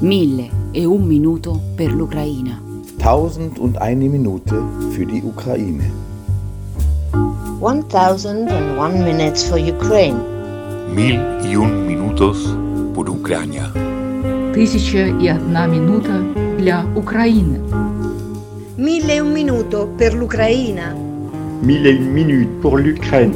Mille e un minuto per l'Ucraina. Tausend und eine Minute für die Ukraine. 1001 minutes for Ukraine. Mil y un minutos por Ucrania. Тисяча і одна минута для України. Mille e un minuto per l'Ucraina. Mille et une minutes pour l'Ukraine.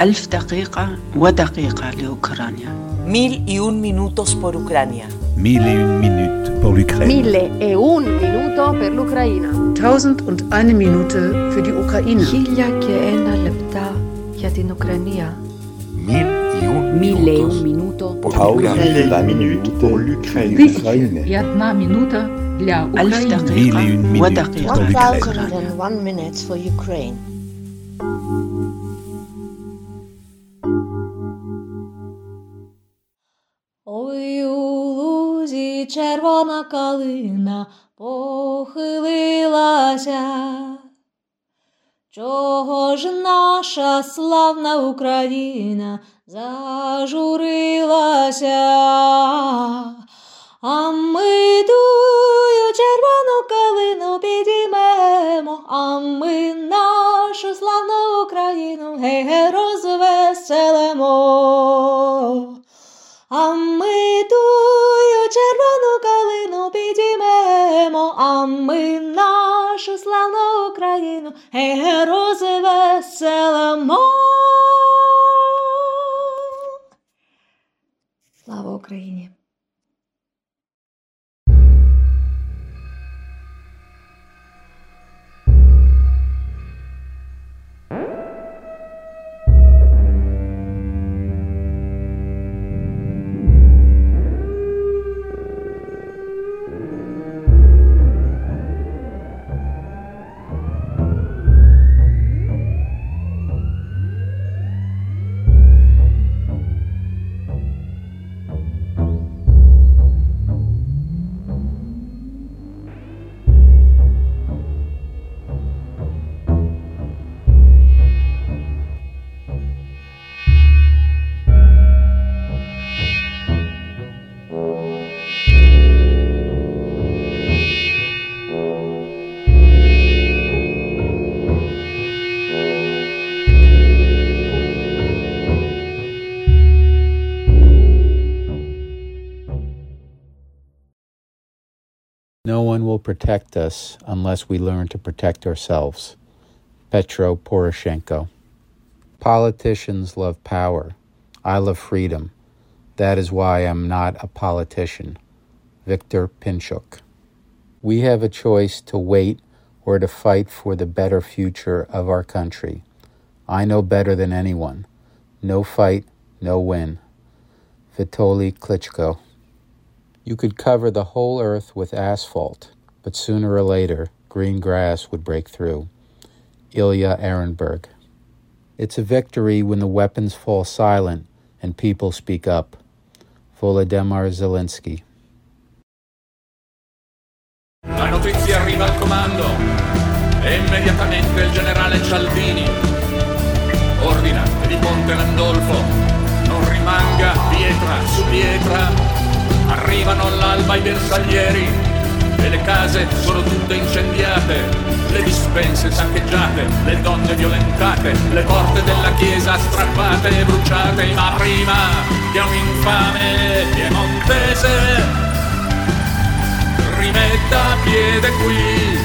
ألف دقيقة ودقيقة لأوكرانيا Mil y un minutos por Ucrania. Mille et une minutes pour l'Ukraine. Mille e un minuto per l'Ukraina. Tausend und eine Minute für die Ukraine. Mille και ένα λεπτά για την Ουκρανία. Mille e un minuto pour l'Ukraine. Тысяча и одна минута для Украины. Mille et une minute pour l'Ukraine. One minute for Ukraine. Червона калина похилилася. Чого ж наша славна Україна зажурилася? А ми тую червону калину підіймемо, а ми нашу славну Україну ге розвеселимо. Підіймемо, а ми нашу славну Україну ге розвеселимо. Слава Україні! Will protect us unless we learn to protect ourselves. Petro Poroshenko. Politicians love power. I love freedom. That is why I'm not a politician. Viktor Pinchuk. We have a choice to wait or to fight for the better future of our country. I know better than anyone. No fight, no win. Vitaly Klitschko. You could cover the whole earth with asphalt, but sooner or later, green grass would break through. Ilya Ehrenburg. It's a victory when the weapons fall silent and people speak up. Volodymyr Zelensky. La notizia arriva al comando e immediatamente il generale Cialdini ordina di Ponte Landolfo non rimanga pietra su pietra. Arrivano all'alba i bersaglieri e le case sono tutte incendiate, le dispense saccheggiate, le donne violentate, le porte della chiesa strappate e bruciate, ma prima che un infame piemontese. Rimetta piede qui,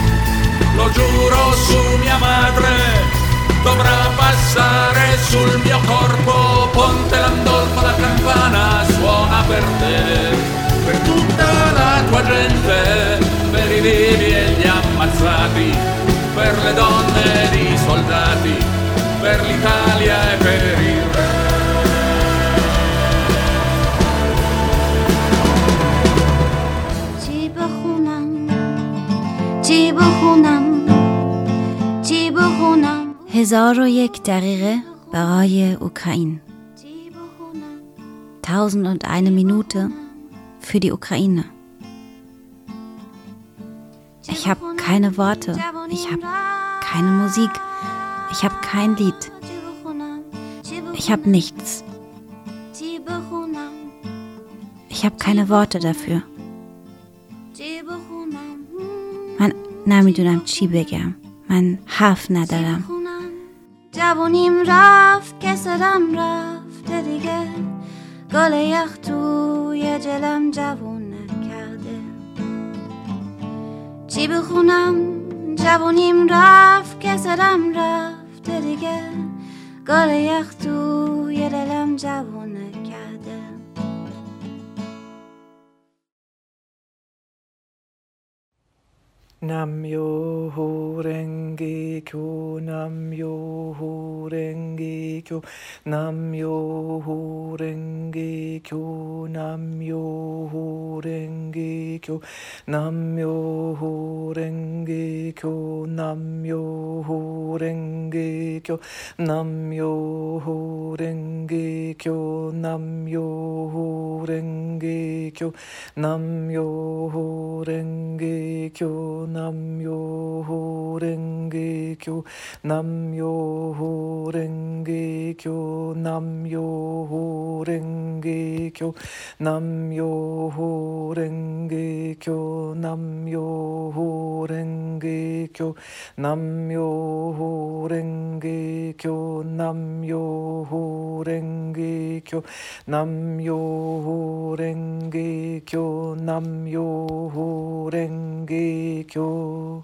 lo giuro su mia madre, dovrà passare sul mio corpo, Ponte Landolfo la campana suona per te, per tutta la tua gente, gli ammazzati, per le donne ed i soldati, per l'Italia e per il re. چی بخونم چی بخونم چی بخونم هزار و یک دقیقه برای Ukraine. Tausend und eine Minute für die Ukraine. Ich habe keine Worte. Ich habe keine Musik. Ich habe kein Lied. Ich habe nichts. Ich habe keine Worte dafür. Mein Name dunam chibega. Mein haf nadaram. جوونیم رفت که سرم رفت دیگه گل یخ توی جلم جوون چی بخونم جوانیم رفت کسرم رفته دیگه. گل یخ توی دلم جوون Namyo Renge Kyo, Namyo Renge Kyo, Namyo Renge Kyo, Namyo Renge Kyo, Namyo Renge Kyo, Namyo Renge Kyo, Namyo Renge Kyo, Namyo Renge Kyo, Namyo Renge Kyo, Namyo Namyo Renge Kyo, Namyo Renge Kyo, Namyo Renge Kyo, Namyo Renge Kyo, Namyo Renge Kyo, Namyo Renge Kyo, Namyo Kyo, Namyo 嘆劇を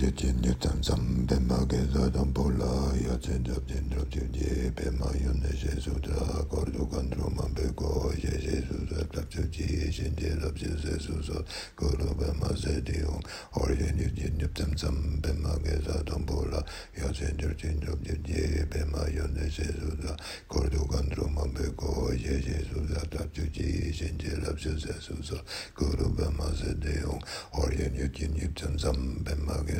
je je ne tam zam be ma ge zo dam bo la ya je je je dro je je be ma yo ne je zo da kor do kan dro ma be go je je zo da ta je je je je ro je je zo zo go ro be ma ze de yo or je ne je ne tam zam be ma ge zo dam bo la ya je je je dro je je be ma yo ne je zo da kor do kan dro ma be go je je zo da ta je je je je ro je je zo zo go ro be ma ze de yo or je ne je ne tam zam be ma ge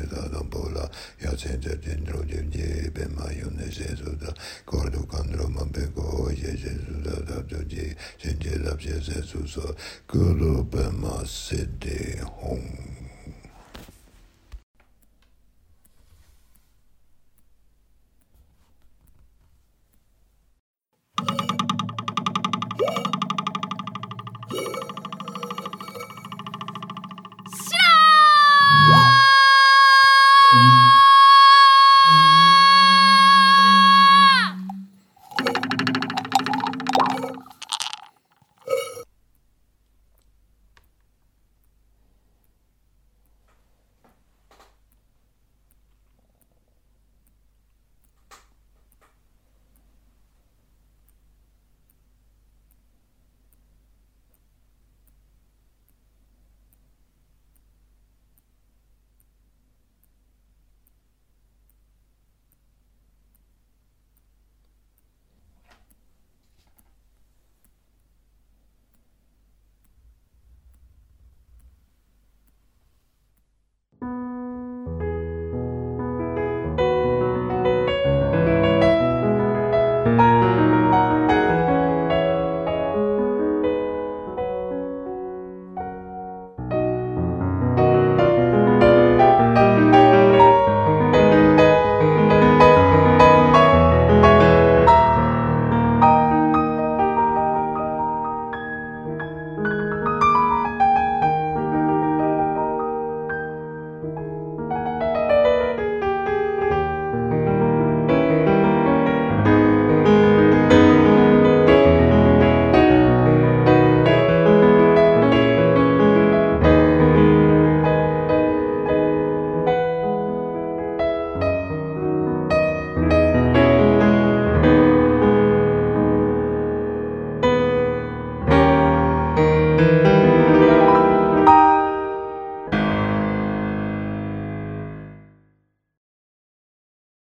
야센저 덴드로 제제 베마 요네세소다 고르도 간드로마 베고 예제소다 다도지 센제랍제세소소 그로 베마 세데 홍